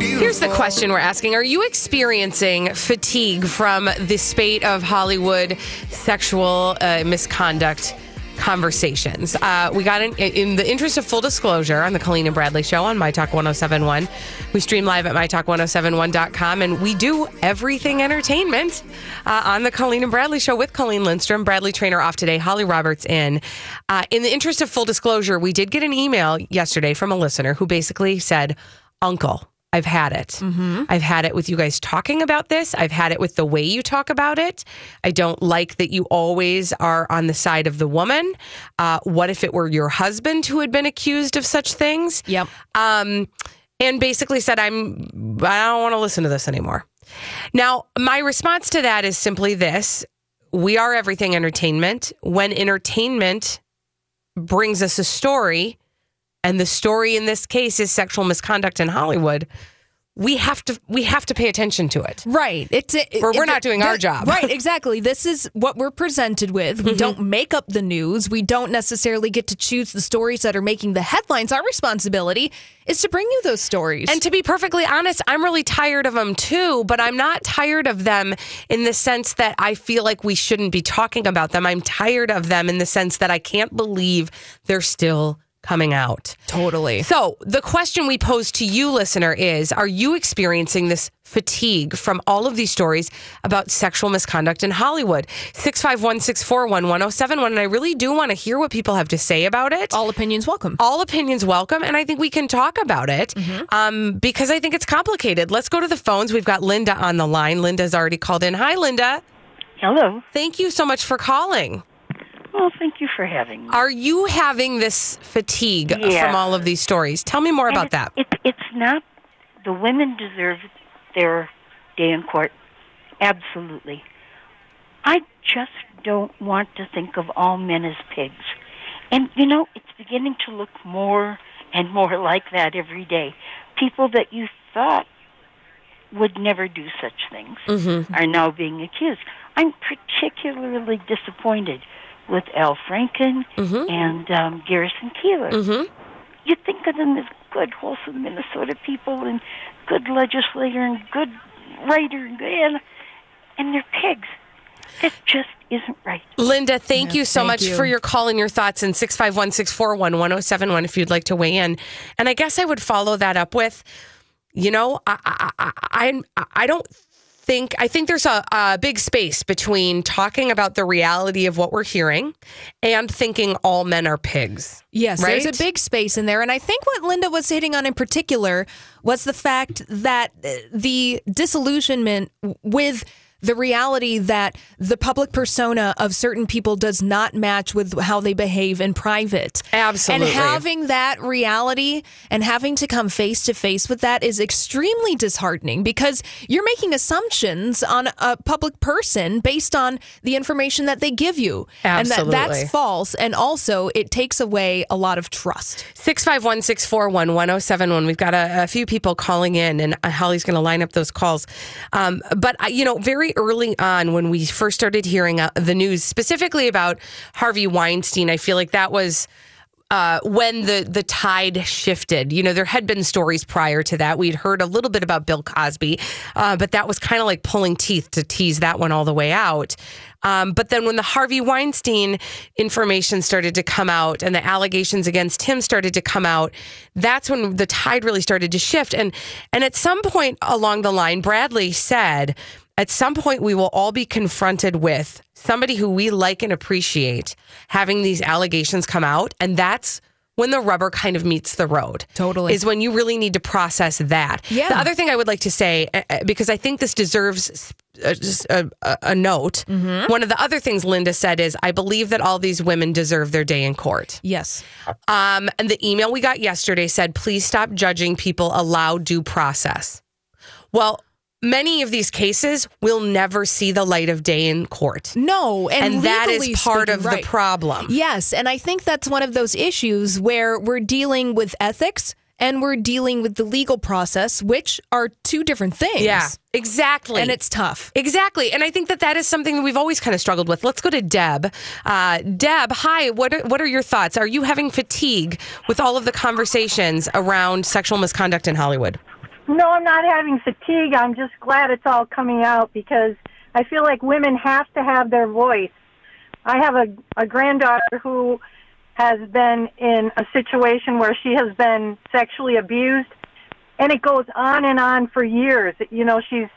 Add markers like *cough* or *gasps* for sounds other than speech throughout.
Here's the question we're asking Are you experiencing fatigue from the spate of Hollywood sexual uh, misconduct? Conversations. Uh, we got in, in the interest of full disclosure on the Colleen and Bradley show on My Talk 1071. We stream live at MyTalk1071.com and we do everything entertainment uh, on the Colleen and Bradley show with Colleen Lindstrom, Bradley Traynor off today, Holly Roberts in. Uh, in the interest of full disclosure, we did get an email yesterday from a listener who basically said, Uncle, I've had it. I've had it with you guys talking about this. I've had it with the way you talk about it. I don't like that you always are on the side of the woman. Uh, what if it were your husband who had been accused of such things? Yep. Um, and basically said, I'm, I don't want to listen to this anymore. Now, my response to that is simply this we are everything entertainment. When entertainment brings us a story, and the story in this case is sexual misconduct in Hollywood, we have to we have to pay attention to it. Right. It's it, Or we're it- not doing our job. Right, exactly. This is what we're presented with. Mm-hmm. We don't make up the news. We don't necessarily get to choose the stories that are making the headlines. Our responsibility is to bring you those stories. And to be perfectly honest, I'm really tired of them too, but I'm not tired of them in the sense that I feel like we shouldn't be talking about them. I'm tired of them in the sense that I can't believe they're still coming out. totally. So, the question we pose to you, listener, is Are you experiencing this fatigue from all of these stories about sexual misconduct in Hollywood? 651 641 1071. And I really do want to hear what people have to say about it. All opinions welcome. All opinions welcome, and I think we can talk about it Mm-hmm. um, because I think it's complicated. Let's go to the phones. We've got Linda on the line. Linda's already called in. Hi, Linda. Hello. Thank you so much for calling. Well, thank you for having me. Are you having this fatigue Yeah. from all of these stories? Tell me more And about it- that. It, it's not the women deserve their day in court. Absolutely. I just don't want to think of all men as pigs. And you know, it's beginning to look more and more *laughs* like that every day. People that you thought would never do such things mm-hmm. are now being accused. I'm particularly disappointed with Al Franken and um, Garrison Keillor. Mhm. You think of them as good, wholesome Minnesota people and good legislator and good writer and, and, and they're pigs. That just isn't right. Linda, thank Yeah, you so thank much you. for your call and your thoughts. And 651 641 1071 if you'd like to weigh in. And I guess I would follow that up with, you know, I, I, I, I, I don't think, I think there's a, a big space between talking about the reality of what we're hearing and thinking all men are pigs. Yes, Right? there's a big space in there. And I think what Linda was hitting on in particular was the fact that uh, the disillusionment with the reality that the public persona of certain people does not match with how they behave in private. Absolutely. And having that reality and having to come face to face with that is extremely disheartening because you're making assumptions on a public person based on the information that they give you. And that, that's false. And also, it takes away a lot of trust. 651 641 1071. We've got a, a few people calling in, and uh, Holly's going to line up those calls. Um, but, uh, you know, very early on when we first started hearing uh, the news, specifically about Harvey Weinstein, I feel like that was. Uh, when the the tide shifted, you know, there had been stories prior to that. We'd heard a little bit about Bill Cosby, uh, but that was kind of like pulling teeth to tease that one all the way out. Um, but then when the Harvey Weinstein information started to come out and the allegations against him started to come out, that's when the tide really started to shift. And and at some point along the line, Bradley said, at some point we will all be confronted with somebody who we like and appreciate having these allegations come out, and that's when the rubber kind of meets the road. Totally. Is when you really need to process that. Yeah. The other thing I would like to say, uh, uh, because I think this deserves uh, a, a, a note, Mm-hmm. one of the other things Linda said is, I believe that all these women deserve their day in court. Yes. Um, and the email we got yesterday said, please stop judging people, allow due process. Well, many of these cases will never see the light of day in court. No, and, And that is part speaking, of right. the problem. Yes, and I think that's one of those issues where we're dealing with ethics and we're dealing with the legal process, which are two different things. Yeah, exactly. And it's tough. Exactly. And I think that that is something that we've always kind of struggled with. Let's go to Deb. Uh, Deb, hi. What are, what are your thoughts? Are you having fatigue with all of the conversations around sexual misconduct in Hollywood? No, I'm not having fatigue. I'm just glad it's all coming out because I feel like women have to have their voice. I have a, a granddaughter who has been in a situation where she has been sexually abused, and it goes on and on for years. You know, she's,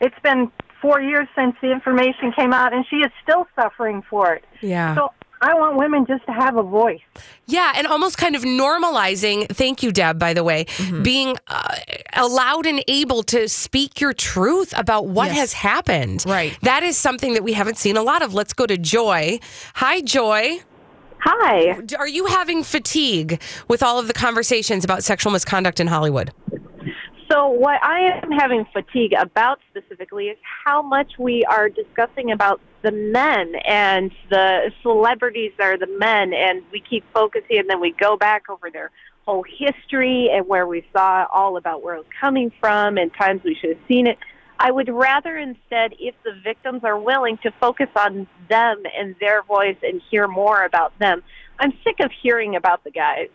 it's been four years since the information came out, and she is still suffering for it. Yeah. So I want women just to have a voice. Yeah, and almost kind of normalizing, thank you, Deb, by the way, Mm-hmm. being uh, allowed and able to speak your truth about what Yes. has happened. Right. That is something that we haven't seen a lot of. Let's go to Joy. Hi, Joy. Hi. Are you having fatigue with all of the conversations about sexual misconduct in Hollywood? So, what I am having fatigue about specifically is how much we are discussing about the men and the celebrities are the men, and we keep focusing, and then we go back over their whole history and where we saw all about where it was coming from and times we should have seen it. I would rather instead, if the victims are willing, to focus on them and their voice and hear more about them. I'm sick of hearing about the guys.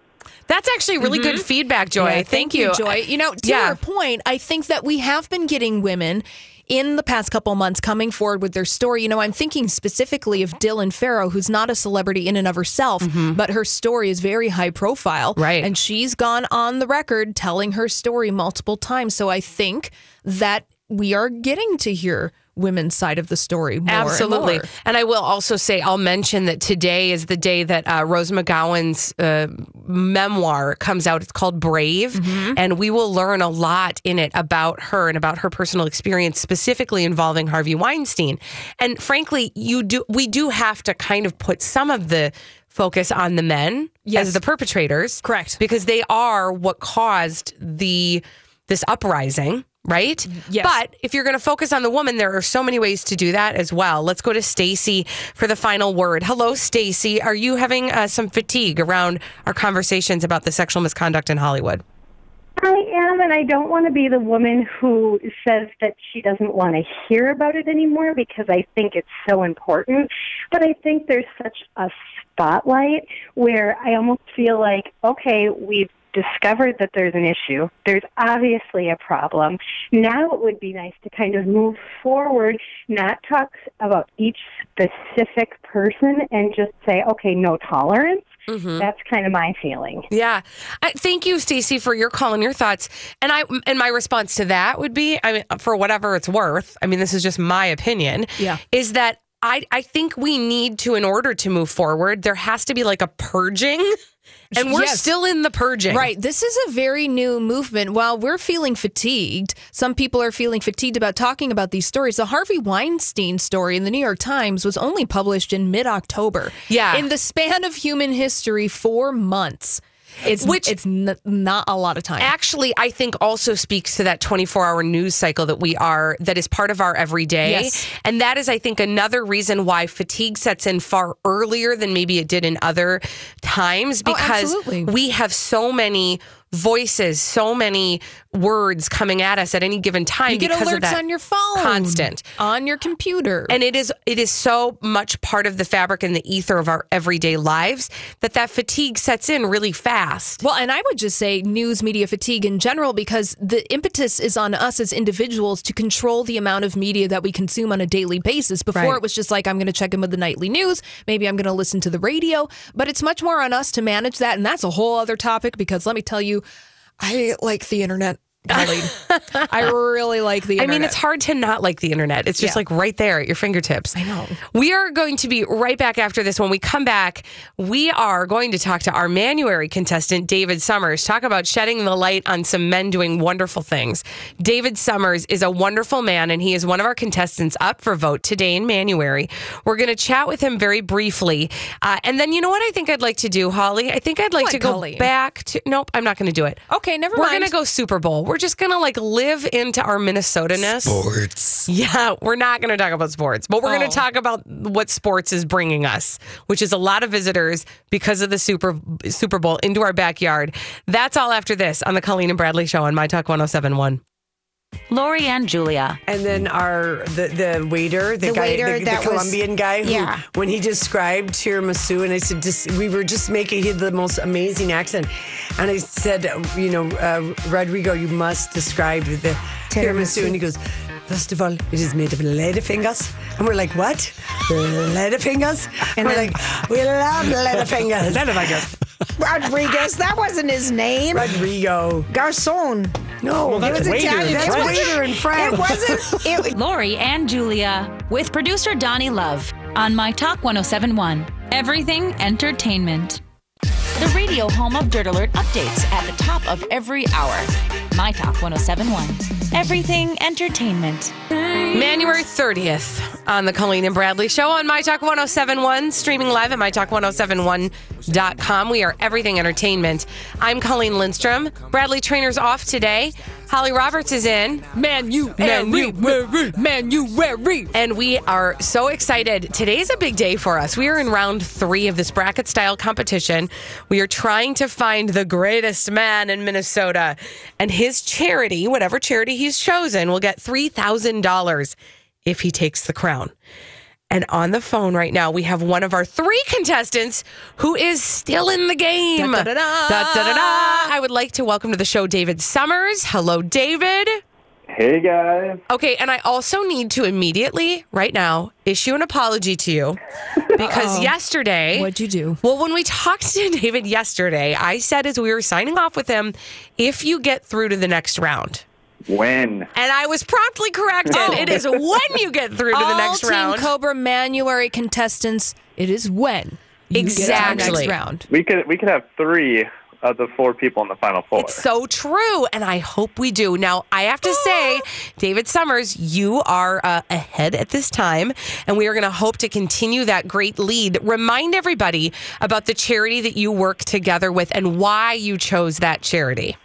That's actually really good feedback, Joy. Mm-hmm. Yeah, thank, you. Joy. You know, to Yeah. your point, I think that we have been getting women in the past couple months coming forward with their story. You know, I'm thinking specifically of Dylan Farrow, who's not a celebrity in and of herself, but her story is very high profile. Mm-hmm. Right. And she's gone on the record telling her story multiple times. So I think that we are getting to hear women's side of the story more. and Absolutely. more. And, I will also say, I'll mention that today is the day that uh, Rose McGowan's uh, memoir comes out. It's called Brave. Mm-hmm. And we will learn a lot in it about her and about her personal experience, specifically involving Harvey Weinstein. And frankly, you do we do have to kind of put some of the focus on the men Yes. as the perpetrators. Correct. Because they are what caused the this uprising. Right? Yes. But if you're going to focus on the woman, there are so many ways to do that as well. Let's go to Stacy for the final word. Hello, Stacy. Are you having uh, some fatigue around our conversations about the sexual misconduct in Hollywood? I am, and I don't want to be the woman who says that she doesn't want to hear about it anymore because I think it's so important. But I think there's such a spotlight where I almost feel like, okay, we've discovered that there's an issue. There's obviously a problem. Now it would be nice to kind of move forward, not talk about each specific person and just say, okay, no tolerance. Mm-hmm. That's kind of my feeling. Yeah. I, thank you, Stacey, for your call and your thoughts. And I and my response to that would be, I mean, for whatever it's worth. I mean, this is just my opinion. Yeah. Is that I I think we need to, in order to move forward, there has to be like a purging, and we're Yes. still in the purging. Right. This is a very new movement. While we're feeling fatigued, some people are feeling fatigued about talking about these stories. The Harvey Weinstein story in the New York Times was only published in mid October. Yeah. In the span of human history, four months. It's Which- it's n- not a lot of time. actually i think also speaks to that 24 hour news cycle that we are that is part of our everyday Yes. and that is i think another reason why fatigue sets in far earlier than maybe it did in other times Oh, because absolutely. we have so many voices so many words coming at us at any given time you get alerts on your phone, constant on your computer. and it is it is so much part of the fabric and the ether of our everyday lives that that fatigue sets in really fast Well, and I would just say news media fatigue in general because the impetus is on us as individuals to control the amount of media that we consume on a daily basis. Before Right. it was just like, I'm going to check in with the nightly news. Maybe I'm going to listen to the radio. But it's much more on us to manage that. And that's a whole other topic because let me tell you, I like the internet. Colleen. *laughs* I really like the I mean, it's hard to not like the internet. It's just Yeah. like right there at your fingertips. I know. We are going to be right back after this. When we come back, we are going to talk to our Manuary contestant, David Summers, talk about shedding the light on some men doing wonderful things. David Summers is a wonderful man, and he is one of our contestants up for vote today in Manuary. We're going to chat with him very briefly. Uh, and then, you know what I think I'd like to do, Holly? I think I'd like to go Colleen? back to. Nope, I'm not going to do it. Okay, never mind. We're going to go Super Bowl. We're just going to like live into our Minnesota ness. Sports. Yeah, we're not going to talk about sports, but we're going Oh. to talk about what sports is bringing us, which is a lot of visitors because of the Super Super Bowl into our backyard. That's all after this on the Colleen and Bradley Show on My Talk 1071. Lori and Julia. And then our the, the waiter, the, The guy, waiter the, the that was- Colombian guy, who, yeah. when he described tiramisu, and I said, just, we were just making he had the most amazing accent, and I said, you know, uh, Rodrigo, you must describe the tiramisu, Tiramisu. and he goes. First of all, it is made of ladyfingers. And we're like, what? Ladyfingers? And we're then- like, we love ladyfingers. Ladyfingers. Rodriguez, that wasn't his name. Rodrigo. Garcon. No, *laughs* It was Italian. That's It was- waiter in France. It wasn't. It, Lori and Julia with producer Donnie Love on My Talk 1071. Everything Entertainment. The radio home of Dirt Alert updates at the top of every hour. My Talk 1071. Everything Entertainment. January 30th on the Colleen and Bradley Show on My Talk 1071, streaming live at MyTalk1071.com. We are everything entertainment. I'm Colleen Lindstrom. Bradley Traynor's off today. Holly Roberts is in. Man, you Man, you man, you. And we are so excited. Today's a big day for us. We are in round three of this bracket style competition. We are trying to find the greatest man in Minnesota. And his charity, whatever charity he's chosen, will get $3,000 if he takes the crown. And on the phone right now, we have one of our three contestants who is still in the game. Da-da-da-da. Da-da-da-da. I would like to welcome to the show David Summers. Hello, David. Hey guys. Okay, and I also need to immediately, right now, issue an apology to you *laughs* because yesterday. What'd you do? Well, when we talked to *laughs* David yesterday, I said as we were signing off with him, if you get through to the next round. When? And I was promptly corrected. It is when you get through to the All next Team round. Cobra Manuary contestants, it is when you get to the Exactly. next round. We could we could have three of the four people in the final four. It's so true, and I hope we do. Now, I have to say, *gasps* David Summers, you are uh, ahead at this time, and we are going to hope to continue that great lead. Remind everybody about the charity that you work together with and why you chose that charity.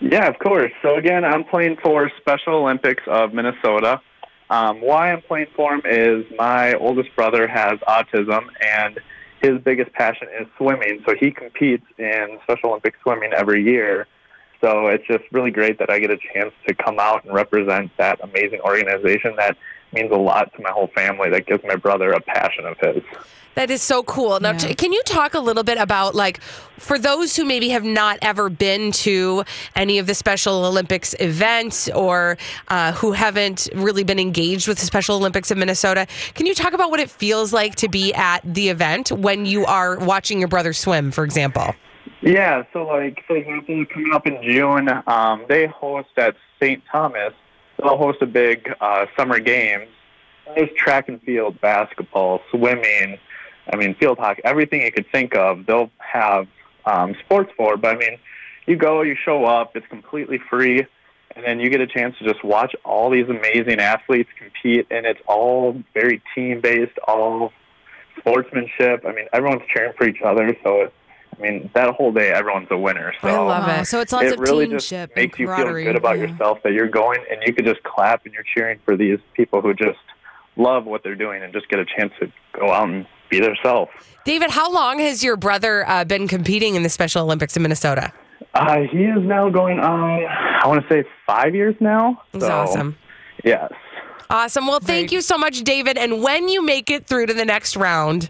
Yeah, of course. So again, I'm playing for Special Olympics of Minnesota. Um, why I'm playing for him is my oldest brother has autism, and his biggest passion is swimming. So he competes in Special Olympic swimming every year. So it's just really great that I get a chance to come out and represent that amazing organization that means a lot to my whole family. That gives my brother a passion of his. That is so cool. Now, Yeah. t- can you talk a little bit about, like, for those who maybe have not ever been to any of the Special Olympics events or uh, who haven't really been engaged with the Special Olympics of Minnesota, can you talk about what it feels like to be at the event when you are watching your brother swim, for example? Yeah, so like for example, coming up in June, um, they host at St. Thomas. They'll host a big uh, summer games. There's track and field, basketball, swimming. I mean, field hockey, everything you could think of. They'll have um, sports for. But I mean, you go, you show up. It's completely free, and then you get a chance to just watch all these amazing athletes compete, and it's all very team based, all sportsmanship. I mean, everyone's cheering for each other, so it, I mean, that whole day, everyone's a winner. So I love Wow, it. so it's lots it of really just makes and you feel good about Yeah. yourself that you're going and you can just clap and you're cheering for these people who just love what they're doing and just get a chance to go out and be themselves. David, how long has your brother uh, been competing in the Special Olympics in Minnesota? Uh, he is now going on, I want to say five years now. It's So, awesome. Yes. Awesome. Well, thank you so much, David. And when you make it through to the next round,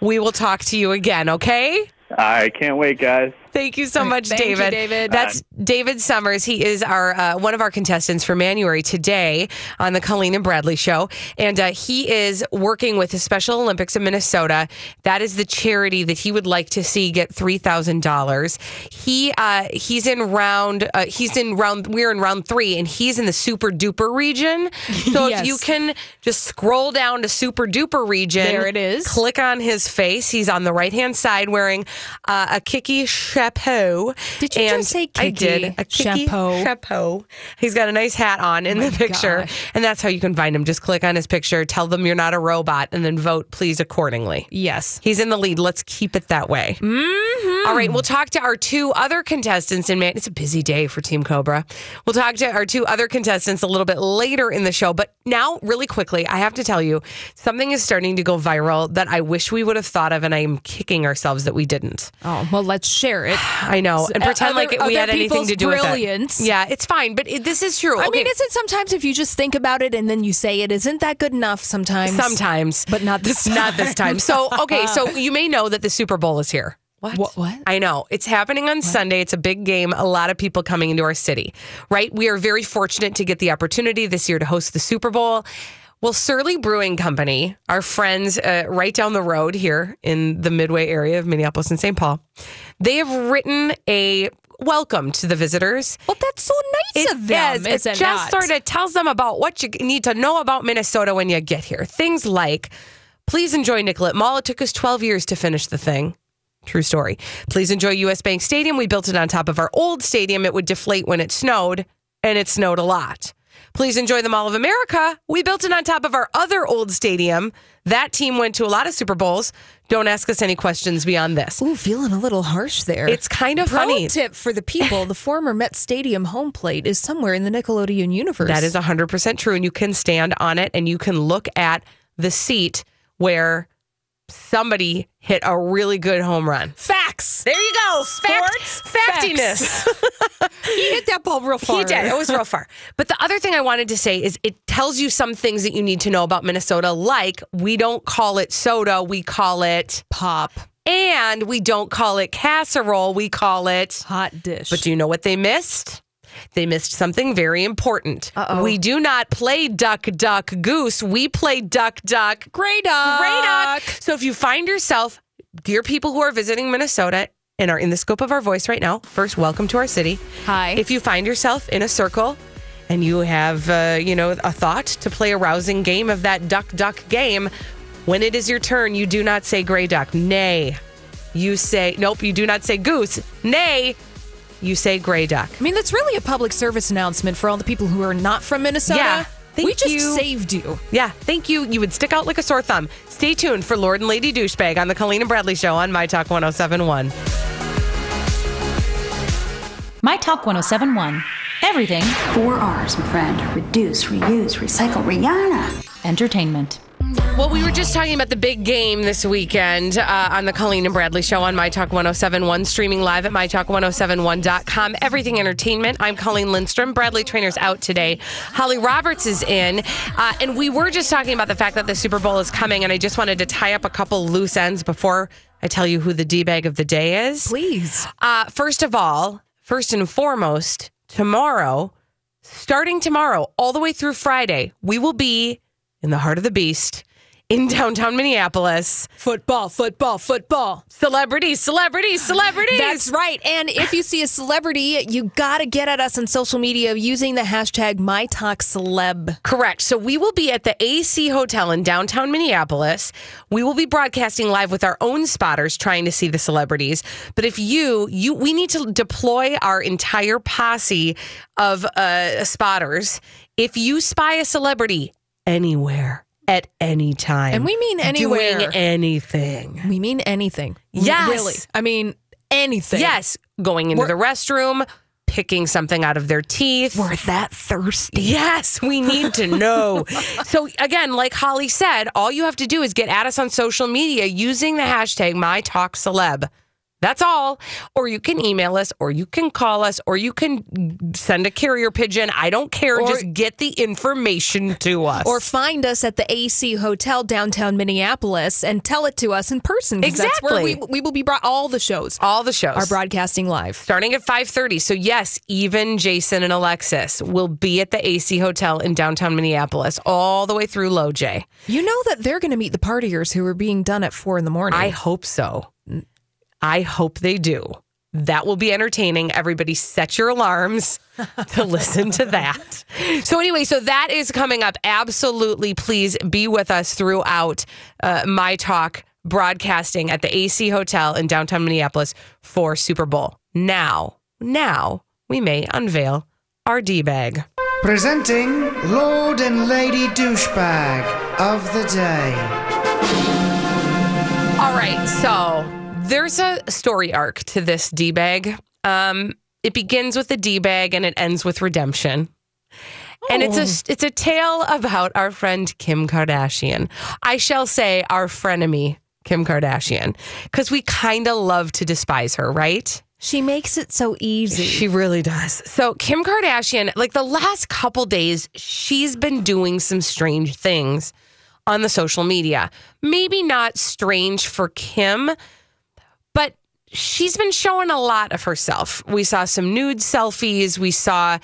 we will talk to you again, okay? I can't wait, guys. Thank you so *laughs* much, Thank you, David. David. That's David Summers. He is our uh, one of our contestants for January today on the Colleen and Bradley show, and uh, he is working with the Special Olympics of Minnesota. That is the charity that he would like to see get three thousand dollars. He uh, he's in round uh, he's in round we're in round three, and he's in the super duper region. So *laughs* Yes. if you can just scroll down to super duper region, There it is. Click on his face. He's on the right hand side wearing uh, a Kiki chapeau. Did you and just say I did. A Kiki chapeau? chapeau. He's got a nice hat on in the picture. gosh. And that's how you can find him. Just click on his picture, tell them you're not a robot, and then vote, please, accordingly. Yes. He's in the lead. Let's keep it that way. Mm-hmm. All right, we'll talk to our two other contestants. And man, it's a busy day for Team Cobra. We'll talk to our two other contestants a little bit later in the show. But now, really quickly, I have to tell you something is starting to go viral that I wish we would have thought of, and I'm kicking ourselves that we didn't. Oh, well, let's share it. *sighs* I know, and pretend Other- like we had anything to do with brilliance. it. Yeah, it's fine, but it, this is true. I Okay. mean, is it sometimes if you just think about it and then you say it, isn't that good enough sometimes? Sometimes, but not this time. *laughs* Not this time. So, okay, so *laughs* you may know that the Super Bowl is here. What? What? what? I know. It's happening on Sunday. It's a big game. A lot of people coming into our city, right? We are very fortunate to get the opportunity this year to host the Super Bowl. Well, Surly Brewing Company, our friends uh, right down the road here in the Midway area of Minneapolis and St. Paul, they have written a welcome to the visitors. Well, that's so nice of them. Yes, it is it just not? sort of tells them about what you need to know about Minnesota when you get here. Things like, please enjoy Nicollet Mall. It took us 12 years to finish the thing. True story. Please enjoy US Bank Stadium. We built it on top of our old stadium. It would deflate when it snowed, and it snowed a lot. Please enjoy the Mall of America. We built it on top of our other old stadium. That team went to a lot of Super Bowls. Don't ask us any questions beyond this. Ooh, feeling a little harsh there. It's kind of Pro funny. tip for the people: the former Met Stadium home plate is somewhere in the Nickelodeon universe. That is 100% true. And you can stand on it and you can look at the seat where somebody hit a really good home run. facts. There you go. Sports Fact, factiness. *laughs* He hit that ball real far. He did. It was real far. But the other thing I wanted to say is it tells you some things that you need to know about Minnesota, like we don't call it soda, we call it pop. And we don't call it casserole, we call it hot dish. But do you know what they missed? They missed something very important. Uh-oh. We do not play duck, duck, goose. We play duck, duck, Gray duck. gray duck. So if you find yourself, dear people who are visiting Minnesota and are in the scope of our voice right now, first, welcome to our city. Hi. If you find yourself in a circle and you have, uh, you know, a thought to play a rousing game of that duck, duck game, when it is your turn, you do not say gray duck. Nay. You say, nope, you do not say goose. Nay. You say gray duck. I mean, that's really a public service announcement for all the people who are not from Minnesota. Yeah. Thank we just you. saved you. Yeah, thank you. You would stick out like a sore thumb. Stay tuned for Lord and Lady Douchebag on the Colleen and Bradley Show on My Talk 1071. My Talk 1071. Everything Four R's, my friend. Reduce, reuse, recycle, Rihanna. entertainment. Well, we were just talking about the big game this weekend uh, on the Colleen and Bradley Show on My Talk 1071, streaming live at MyTalk1071.com. Everything Entertainment. I'm Colleen Lindstrom. Bradley Traynor's out today. Holly Roberts is in. Uh, and we were just talking about the fact that the Super Bowl is coming, and I just wanted to tie up a couple loose ends before I tell you who the D bag of the day is. Please. Uh, first of all, first and foremost, tomorrow, starting tomorrow, all the way through Friday, we will be in the heart of the beast in downtown Minneapolis. Football, football, football. Celebrities, celebrities, celebrities. That's right. And if you see a celebrity, you got to get at us on social media using the hashtag MyTalkCeleb. Correct. So we will be at the AC Hotel in downtown Minneapolis. We will be broadcasting live with our own spotters trying to see the celebrities. But if you you we need to deploy our entire posse of uh, spotters. If you spy a celebrity anywhere at any time, And we mean anywhere. doing anything. We mean anything. Yes. Really. I mean, anything. Yes, going into We're- the restroom, picking something out of their teeth. We're that thirsty. Yes, we need to know. *laughs* so again, like Holly said, all you have to do is get at us on social media using the hashtag MyTalkCeleb. That's all. Or you can email us, or you can call us, or you can send a carrier pigeon. I don't care. Or- Just get the information to us. Or find us at the AC Hotel downtown Minneapolis and tell it to us in person. where we, Exactly. we will be brought all the shows all the shows are broadcasting live. starting at 5.30 so yes even jason and alexis will be at the ac hotel in downtown minneapolis all the way through low j You know that they're going to meet the partiers who are being done at four in the morning. I hope so. I hope they do. That will be entertaining. Everybody set your alarms *laughs* to listen to that. So, anyway, so that is coming up. Absolutely. Please be with us throughout uh, my talk broadcasting at the AC Hotel in downtown Minneapolis for Super Bowl. Now, now we may unveil our D bag. Presenting Lord and Lady Douchebag of the Day. All right, so there's a story arc to this D bag. Um, it begins with the D bag and it ends with redemption. And it's a it's a tale about our friend Kim Kardashian. I shall say our frenemy Kim Kardashian because we kind of love to despise her, right? She makes it so easy. She really does. So Kim Kardashian, like the last couple days, she's been doing some strange things on the social media. Maybe not strange for Kim, she's been showing a lot of herself. We saw some nude selfies. We saw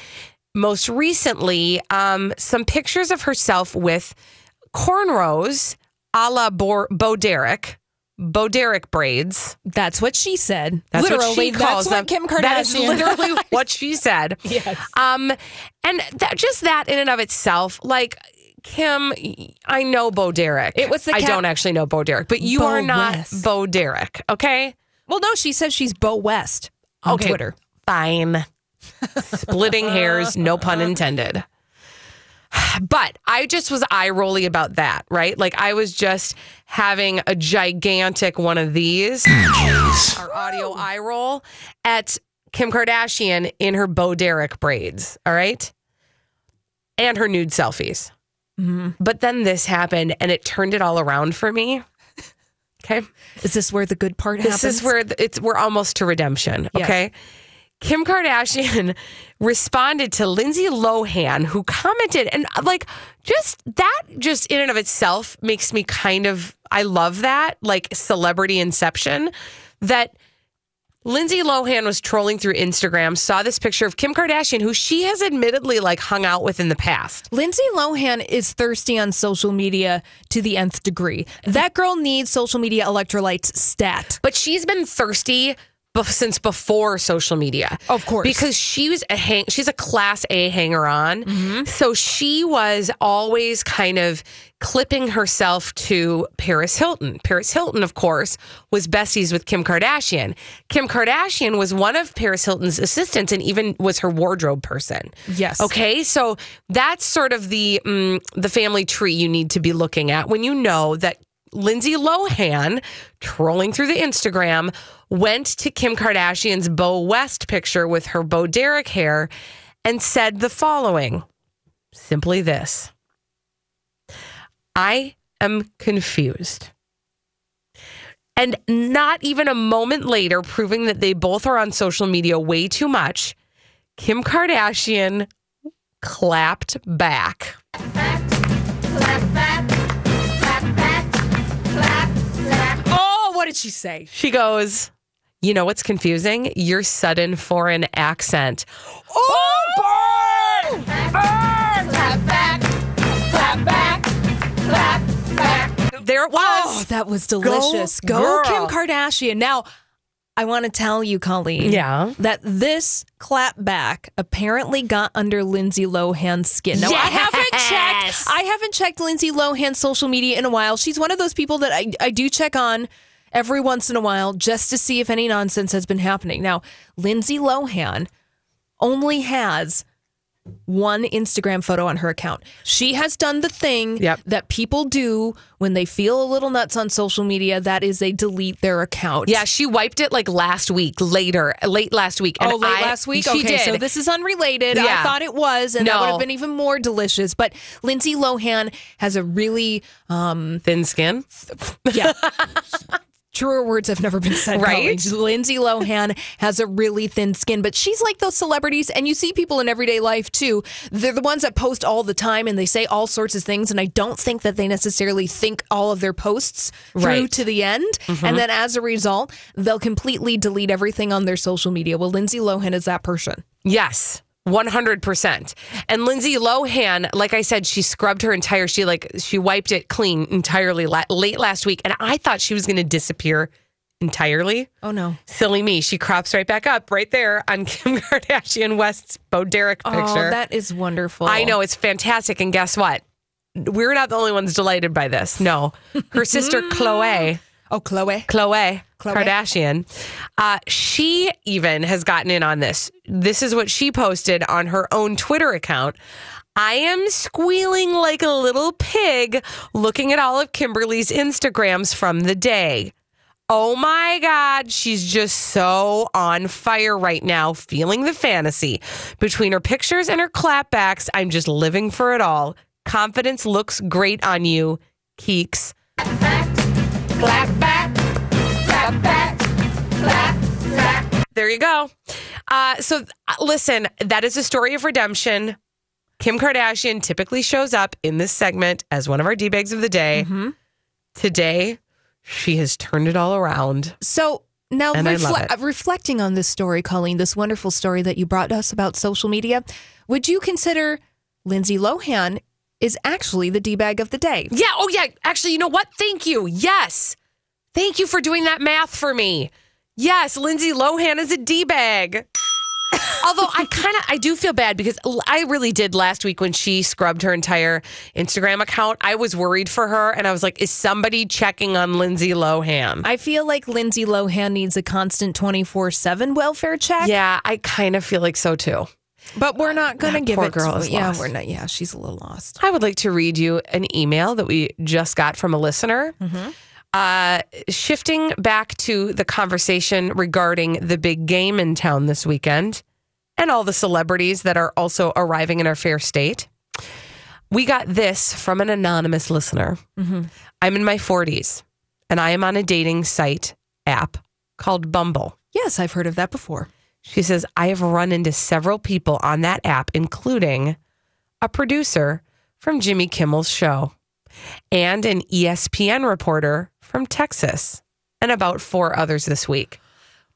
most recently um, some pictures of herself with cornrows a la Bo, Bo Derek. Bo Derek braids. That's what she said. That's literally, what she calls that's them. Kim Kardashian. That is *laughs* literally what she said. *laughs* Yes. Um, and that, just that in and of itself, like Kim, I know Bo Derek. It was the I don't actually know Bo Derek, but you Bo are not West. Bo Derek. Okay. Well, no, she says she's Bo West on okay. Twitter. Fine. Splitting hairs, no pun intended. But I just was eye rolly about that, right? Like I was just having a gigantic one of these, our audio eye roll at Kim Kardashian in her Bo Derek braids. All right. And her nude selfies. Mm-hmm. But then this happened and it turned it all around for me. Okay. Is this where the good part This happens? This is where th- it's we're almost to redemption. Yes. Okay. Kim Kardashian *laughs* responded to Lindsay Lohan, who commented, and uh, like just that, just in and of itself makes me kind of, I love that, like celebrity inception. That Lindsay Lohan was trolling through Instagram, saw this picture of Kim Kardashian, who she has admittedly like hung out with in the past. Lindsay Lohan is thirsty on social media to the nth degree. That girl needs social media electrolytes stat. But she's been thirsty since before social media. Of course. Because she was a hang she's a class A hanger on. So she was always kind of clipping herself to Paris Hilton. Paris Hilton, of course, was besties with Kim Kardashian. Kim Kardashian was one of Paris Hilton's assistants and even was her wardrobe person. Yes. Okay, so that's sort of the mm, the family tree you need to be looking at when you know that Lindsay Lohan, trolling through the Instagram, went to Kim Kardashian's Bo West picture with her Bo Derek hair and said the following simply this I am confused. And not even a moment later, proving that they both are on social media way too much, Kim Kardashian clapped back. Oh, what did she say? She goes, You know what's confusing? Your sudden foreign accent. Oh, burn! Burn! Clap back, clap back, clap back. There it was. Oh, that was delicious. Go, girl. Kim Kardashian. Now, I want to tell you, Colleen, Yeah. that this clapback apparently got under Lindsay Lohan's skin. Now, I haven't checked. I haven't checked Lindsay Lohan's social media in a while. She's one of those people that I, I do check on every once in a while just to see if any nonsense has been happening. Now, Lindsay Lohan only has one Instagram photo on her account. She has done the thing Yep. that people do when they feel a little nuts on social media. That is, they delete their account. Yeah, she wiped it like last week, later, late last week. Oh, late I- last week. She okay, did. so this is unrelated. Yeah. I thought it was, and that would have been even more delicious. But Lindsay Lohan has a really, um, thin skin. *laughs* yeah. Truer words have never been said. Right? Colleen. Lindsay Lohan has a really thin skin, but she's like those celebrities, and you see people in everyday life too. They're the ones that post all the time and they say all sorts of things, and I don't think that they necessarily think all of their posts through Right. Mm-hmm. to the end. And then as a result, they'll completely delete everything on their social media. Well, Lindsay Lohan is that person. Yes. 100%. And Lindsay Lohan, like I said, she scrubbed her entire, she like, she wiped it clean entirely la- late last week. And I thought she was going to disappear entirely. Oh no. Silly me. She crops right back up right there on *laughs* Kim Kardashian West's Bo Derek oh, picture. Oh, that is wonderful. I know it's fantastic. And guess what? We're not the only ones delighted by this. No. Her sister, *laughs* Khloé. Oh, Khloé. Khloé, Khloé. Kardashian, uh, she even has gotten in on this. This is what she posted on her own Twitter account. I am squealing like a little pig looking at all of Kimberly's Instagrams from the day. Oh my God, she's just so on fire right now, feeling the fantasy. Between her pictures and her clapbacks, I'm just living for it all. Confidence looks great on you, Keeks. Clap back, clap back, clap back. There you go. Uh, so, uh, listen, that is a story of redemption. Kim Kardashian typically shows up in this segment as one of our D bags of the day. Mm-hmm. Today, she has turned it all around. So now, And I love refle- reflecting on this story, Colleen, this wonderful story that you brought us about social media, would you consider Lindsay Lohan is actually the D bag of the day? Yeah. Oh, yeah. Actually, you know what? Thank you. Yes. Thank you for doing that math for me. Yes, Lindsay Lohan is a D bag. Although I kind of I do feel bad because I really did last week when she scrubbed her entire Instagram account. I was worried for her and I was like, is somebody checking on Lindsay Lohan? I feel like Lindsay Lohan needs a constant 24 7 welfare check. yeah, I kind of feel like so too. But we're not going to give poor it girl to is Yeah, lost. we're not. Yeah, she's a little lost. I would like to read you an email that we just got from a listener. Uh, shifting back to the conversation regarding the big game in town this weekend and all the celebrities that are also arriving in our fair state. We got this from an anonymous listener. I'm in my 40s and I am on a dating site app called Bumble. Yes, I've heard of that before. She says, I have run into several people on that app, including a producer from Jimmy Kimmel's show and an ESPN reporter from Texas, and about four others this week.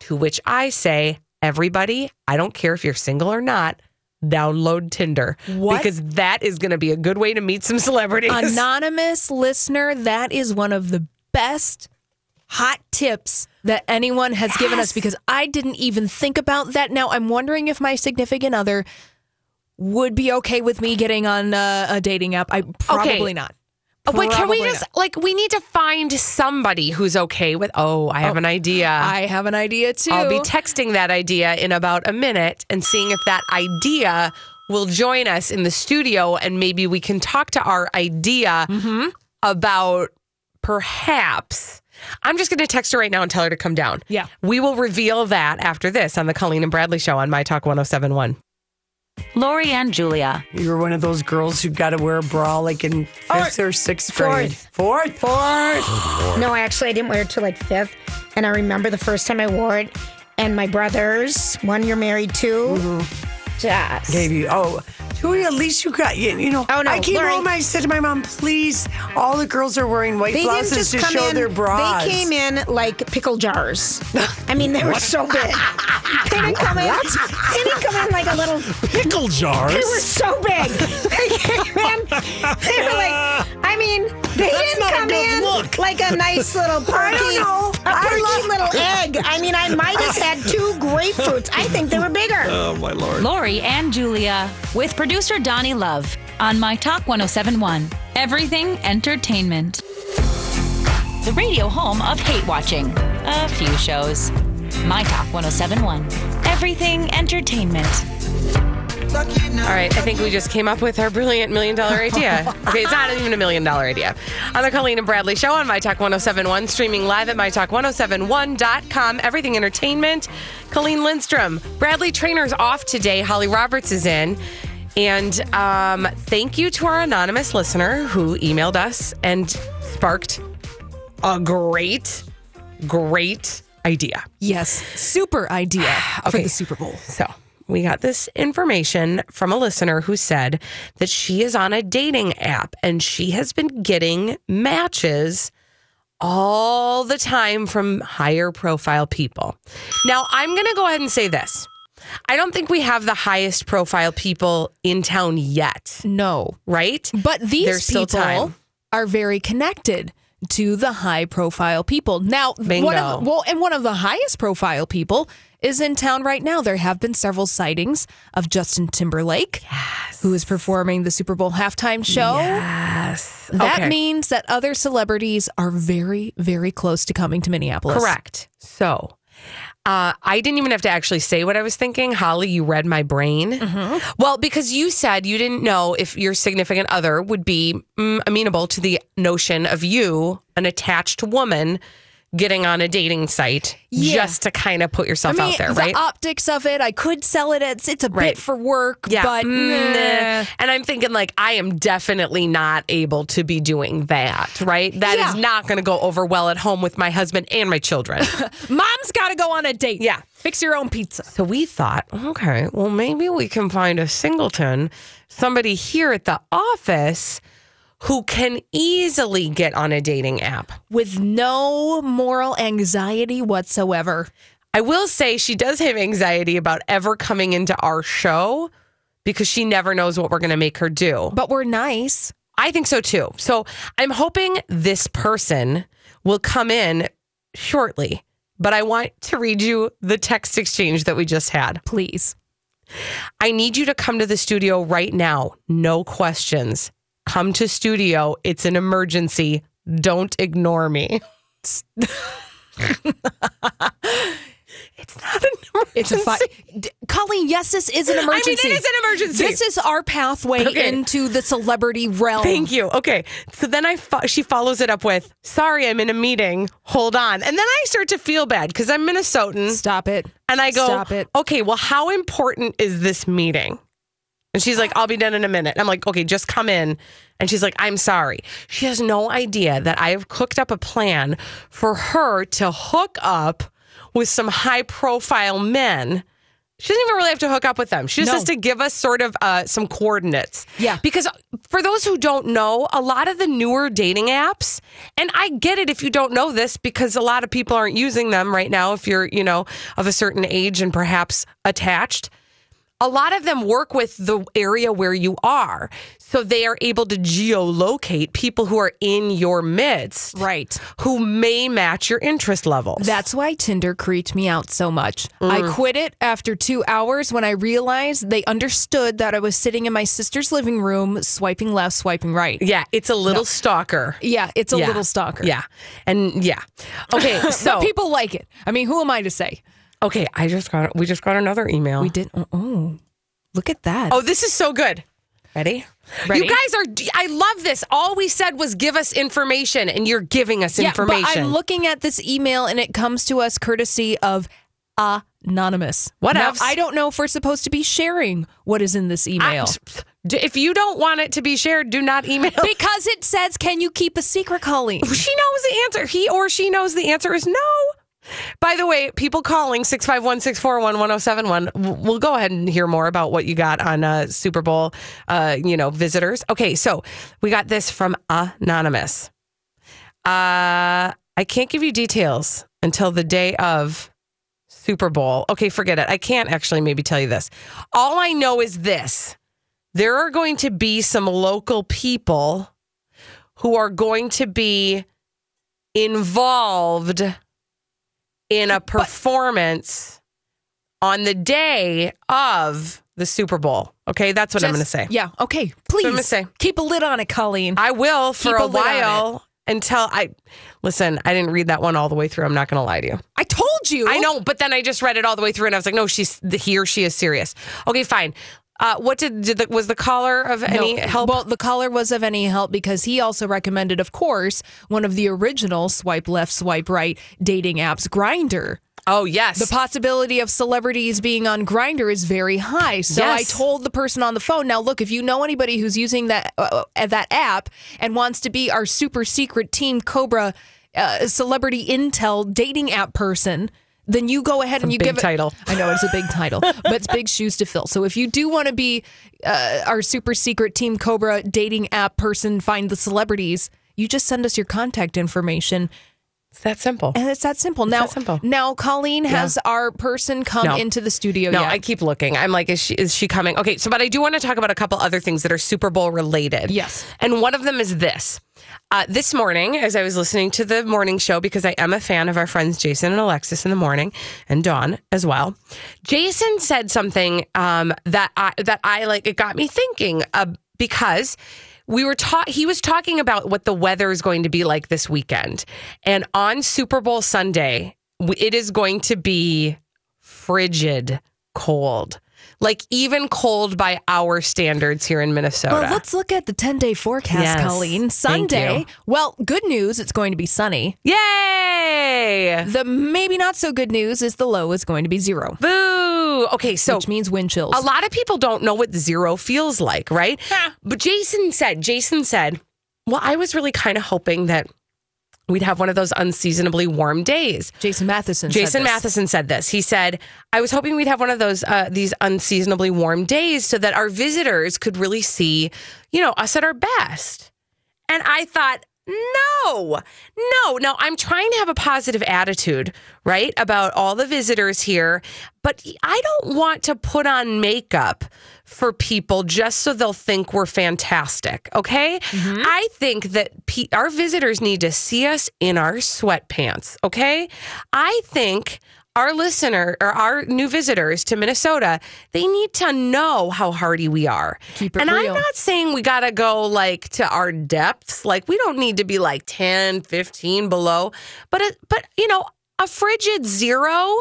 To which I say, everybody, I don't care if you're single or not, download Tinder. What? Because that is going to be a good way to meet some celebrities. Anonymous listener, that is one of the best hot tips that anyone has given us because I didn't even think about that. Now I'm wondering if my significant other would be okay with me getting on uh, a dating app. I probably not. Oh, wait, can we Probably just like we need to find somebody who's okay with? Oh, I have an idea. I have an idea too. I'll be texting that idea in about a minute and seeing if that idea will join us in the studio and maybe we can talk to our idea Mm-hmm. about perhaps. I'm just going to text her right now and tell her to come down. Yeah. We will reveal that after this on the Colleen and Bradley show on My Talk 1071. Lori and Julia. You were one of those girls who got to wear a bra like in fifth or sixth grade. Fourth. Fourth. No, actually, I didn't wear it till like fifth. And I remember the first time I wore it. And my brothers, one you're married to, mm-hmm. Just. Gave you. Oh, Julia, at least you got, you, you know. Oh, no, I came Lori- home, I said to my mom, please, all the girls are wearing white They didn't blouses just to come show in. their bras. They came in like pickle jars. I mean, they were so big. They didn't come in. They didn't come in like a little. Pickle jars. They were so big. They came in. They were like. I mean, they That's didn't come in look. like a nice little party. *laughs* I perky, don't know. a I perky love- little *laughs* egg. I mean, I might have had two grapefruits. I think they were bigger. Oh my lord. Lori and Julia with producer Donnie Love on My Talk 1071. Everything Entertainment. The radio home of hate watching. A few shows. My Talk 1071. Everything Entertainment. All right, I think we just came up with our brilliant million dollar idea. *laughs* Okay, it's not even a million dollar idea. On the Colleen and Bradley Show on My Talk 1071, streaming live at MyTalk1071.com. Everything Entertainment. Colleen Lindstrom. Bradley Traynor's off today. Holly Roberts is in. And um, thank you to our anonymous listener who emailed us and sparked a great, great idea. yes, super idea for the Super Bowl. So we got this information from a listener who said that she is on a dating app and she has been getting matches all the time from higher profile people. Now, I'm going to go ahead and say this. I don't think we have the highest profile people in town yet, No, right? but these There's people are very connected to the high profile people. Now, one Bingo. of, well, and one of the highest profile people is in town right now. There have been several sightings of Justin Timberlake, who is performing the Super Bowl halftime show. Yes. That Okay. means that other celebrities are very, very close to coming to Minneapolis. Correct. So, uh, I didn't even have to actually say what I was thinking. Holly, you read my brain. Well, because you said you didn't know if your significant other would be mm, amenable to the notion of you, an attached woman, getting on a dating site Yeah. just to kind of put yourself I mean, out there, the right? optics of it, I could sell it. It's it's a Right. bit for work, yeah, but mm, and I'm thinking like I am definitely not able to be doing that, right? That is Yeah. not going to go over well at home with my husband and my children. *laughs* mom's got to go on a date. Yeah. fix your own pizza. So we thought, okay, well, maybe we can find a singleton, somebody here at the office who can easily get on a dating app. with no moral anxiety whatsoever. I will say she does have anxiety about ever coming into our show because she never knows what we're going to make her do. But we're nice. I think so too. So I'm hoping this person will come in shortly. But I want to read you the text exchange that we just had. Please. I need you to come to the studio right now. No questions. Come to studio. It's an emergency. Don't ignore me. it's not an emergency. It's a fight. Colleen, yes, this is an emergency. I mean, it is an emergency. This is our pathway Okay. into the celebrity realm. Thank you. Okay. So then I fo- she follows it up with, "Sorry, I'm in a meeting. Hold on." And then I start to feel bad because I'm Minnesotan. Stop it. And I go, Stop it. "Okay, well, how important is this meeting?" And she's like, "I'll be done in a minute." And I'm like, "Okay, just come in." And she's like, "I'm sorry." She has no idea that I have cooked up a plan for her to hook up with some high-profile men. She doesn't even really have to hook up with them. She just No. has to give us sort of uh, some coordinates. Yeah. Because for those who don't know, a lot of the newer dating apps, and I get it if you don't know this because a lot of people aren't using them right now if you're, you know, of a certain age and perhaps attached. A lot of them work with the area where you are. So they are able to geolocate people who are in your midst. Right. Who may match your interest levels. That's why Tinder creeped me out so much. Mm. I quit it after two hours when I realized they understood that I was sitting in my sister's living room, swiping left, swiping right. yeah, it's a little stalker. Yeah, it's a Yeah. little stalker. Yeah. And yeah. Okay. *laughs* So people like it. I mean, who am I to say? Okay, I just got we just got another email. We did. Uh, oh, look at that. Oh, this is so good. Ready? Ready? You guys are I love this. All we said was give us information and you're giving us information. Yeah, but I'm looking at this email and it comes to us courtesy of anonymous. What now, else? I don't know if we're supposed to be sharing what is in this email. D- if you don't want it to be shared, do not email. because it says, "Can you keep a secret, Colleen?" *laughs* She knows the answer. He or she knows the answer is no. By the way, people calling 651 641 1071, we'll go ahead and hear more about what you got on uh, Super Bowl, uh, you know, visitors. Okay, so we got this from Anonymous. Uh, I can't give you details until the day of Super Bowl. Okay, forget it. I can't actually maybe tell you this. All I know is this there are going to be some local people who are going to be involved in a performance on the day of the Super Bowl. Okay, that's what I'm going to say. Yeah. Okay. Please. I'm gonna say. Keep a lid on it, Colleen. I will for Keep a, a while until I listen. I didn't read that one all the way through. I'm not going to lie to you. I told you. I know, but then I just read it all the way through, and I was like, no, she's he or she is serious. Okay, fine. Uh, what did, did the, was the caller of any No. help? Well, the caller was of any help because he also recommended, of course, one of the original swipe left, swipe right dating apps, Grindr. oh yes, The possibility of celebrities being on Grindr is very high. So I told the person on the phone, now look, if you know anybody who's using that uh, uh, that app and wants to be our super secret Team Cobra uh, celebrity intel dating app person, then you go ahead and you give it. A big title. I know it's a big title, *laughs* but it's big shoes to fill. So if you do want to be uh, our super secret Team Cobra dating app person, find the celebrities. You just send us your contact information. It's that simple. And it's that simple. now, that simple. now Colleen has our person come No. into the studio. No, yet. I keep looking. I'm like, is she is she coming? Okay, so but I do want to talk about a couple other things that are Super Bowl related. Yes. and one of them is this. Uh, this morning, as I was listening to the morning show, because I am a fan of our friends Jason and Alexis in the morning, and Dawn as well. Jason said something um, that I that I like. It got me thinking uh, because we were taught he was talking about what the weather is going to be like this weekend, and on Super Bowl Sunday, it is going to be frigid cold. Like even cold by our standards here in Minnesota. Well, let's look at the 10 day forecast, Yes. Colleen. Sunday. Well, good news, it's going to be sunny. Yay! The maybe not so good news is the low is going to be zero. Boo! Okay, so which means wind chills. a lot of people don't know what zero feels like, right? But Jason said, Jason said, well, I was really kind of hoping that we'd have one of those unseasonably warm days. Jason Matheson. said Jason this. Matheson said this. He said, "I was hoping we'd have one of those uh, these unseasonably warm days so that our visitors could really see, you know, us at our best." And I thought, no, no. Now I'm trying to have a positive attitude, right, about all the visitors here, but I don't want to put on makeup for people just so they'll think we're fantastic. Okay. Mm-hmm. I think that pe- our visitors need to see us in our sweatpants. Okay. I think our listener or our new visitors to Minnesota, they need to know how hardy we are. And real. I'm not saying we got to go like to our depths. Like we don't need to be like 10, 15 below, but it, but you know, a frigid zero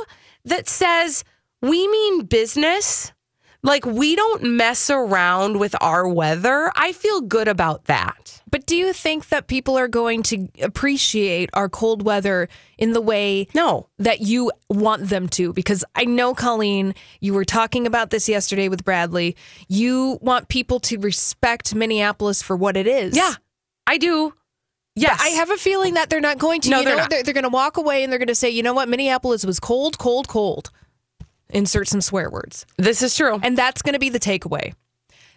that says we mean business. Like we don't mess around with our weather. I feel good about that. But do you think that people are going to appreciate our cold weather in the way No. that you want them to? Because I know, Colleen, you were talking about this yesterday with Bradley. You want people to respect Minneapolis for what it is. Yeah. I do. Yes. I have a feeling that they're not going to. No, you they're know, not. They're, they're going to walk away and they're going to say, you know what, Minneapolis was cold, cold, cold. Insert some swear words. This is true. And that's going to be the takeaway.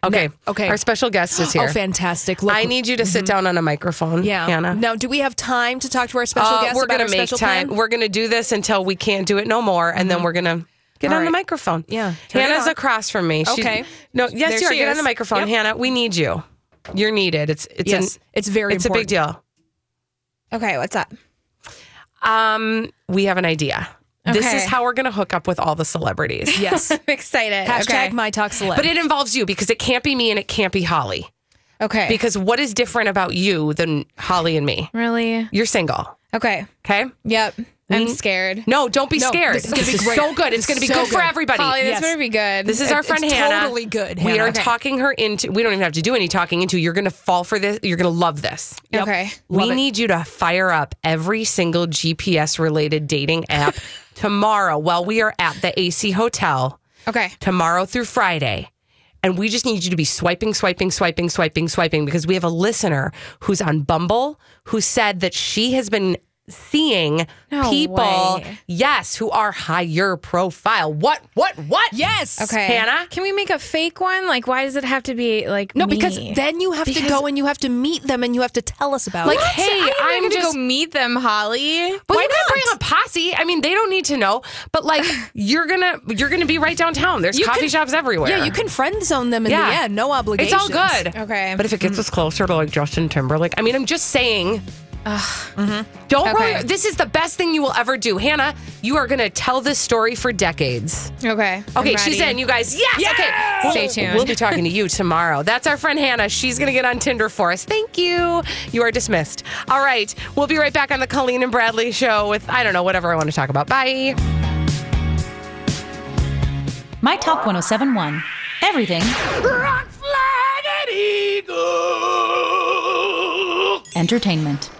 Okay. No, okay. Our special guest is here. Oh, fantastic. Look, I need you to sit down on a microphone, yeah. Hannah. Now, do we have time to talk to our special Uh, guest we're gonna make time. plan? We're gonna do this until we can't do it no more, and then we're gonna get All on the microphone. Yeah, turn it Hannah's across from me. She- Okay. no, yes, There you are. she Get on the microphone, Yep. Hannah. We need you. You're needed. It's it's Yes, an, it's very important. it's a big deal. Okay, what's up? Um, we have an idea. This is how we're gonna hook up with all the celebrities. *laughs* Yes. I'm excited. Hashtag okay. my talk celeb. But it involves you because it can't be me and it can't be Holly. okay. Because what is different about you than Holly and me? really? You're single. Okay. Okay. Yep. I'm scared. No, don't be No, scared. this is gonna be is great. so good. It's going to be So good, for good. everybody. Holly, this Yes. better be good. This is our It's friend Hannah. totally good, We Hannah. are Okay. talking her into. We don't even have to do any talking into. You're going to fall for this. You're going to love this. Yep. Okay. we need you to fire up every single GPS related dating app *laughs* tomorrow while we are at the AC Hotel Okay. tomorrow through Friday. And we just need you to be swiping, swiping, swiping, swiping, swiping because we have a listener who's on Bumble who said that she has been seeing No people, way. yes, who are higher profile. What, what, what? yes. Okay. Hannah? Can we make a fake one? Like, why does it have to be like No, me? because then you have to go and you have to meet them and you have to tell us about Like, it. hey, I'm, I'm gonna just go meet them, Holly. Well, Why you not? bring a posse. I mean, they don't need to know, but like *laughs* you're gonna you're gonna be right downtown. There's You coffee can- shows everywhere. Yeah, you can friend zone them in Yeah. the end. No obligation. It's all good. Okay. But if it gets mm. us closer to like Justin Timberlake, I mean, I'm just saying. Mm-hmm. Don't Okay. roll. This is the best thing you will ever do, Hannah. You are gonna tell this story for decades. Okay. I'm Okay, she's ready. in. You guys, yes. Okay, Stay We'll- tuned. We'll be talking to you *laughs* tomorrow. That's our friend Hannah. She's gonna get on Tinder for us. Thank you. You are dismissed. All right, we'll be right back on the Colleen and Bradley show with I don't know whatever I want to talk about. Bye. My Talk 1071. Everything Rock flag and eagle. entertainment.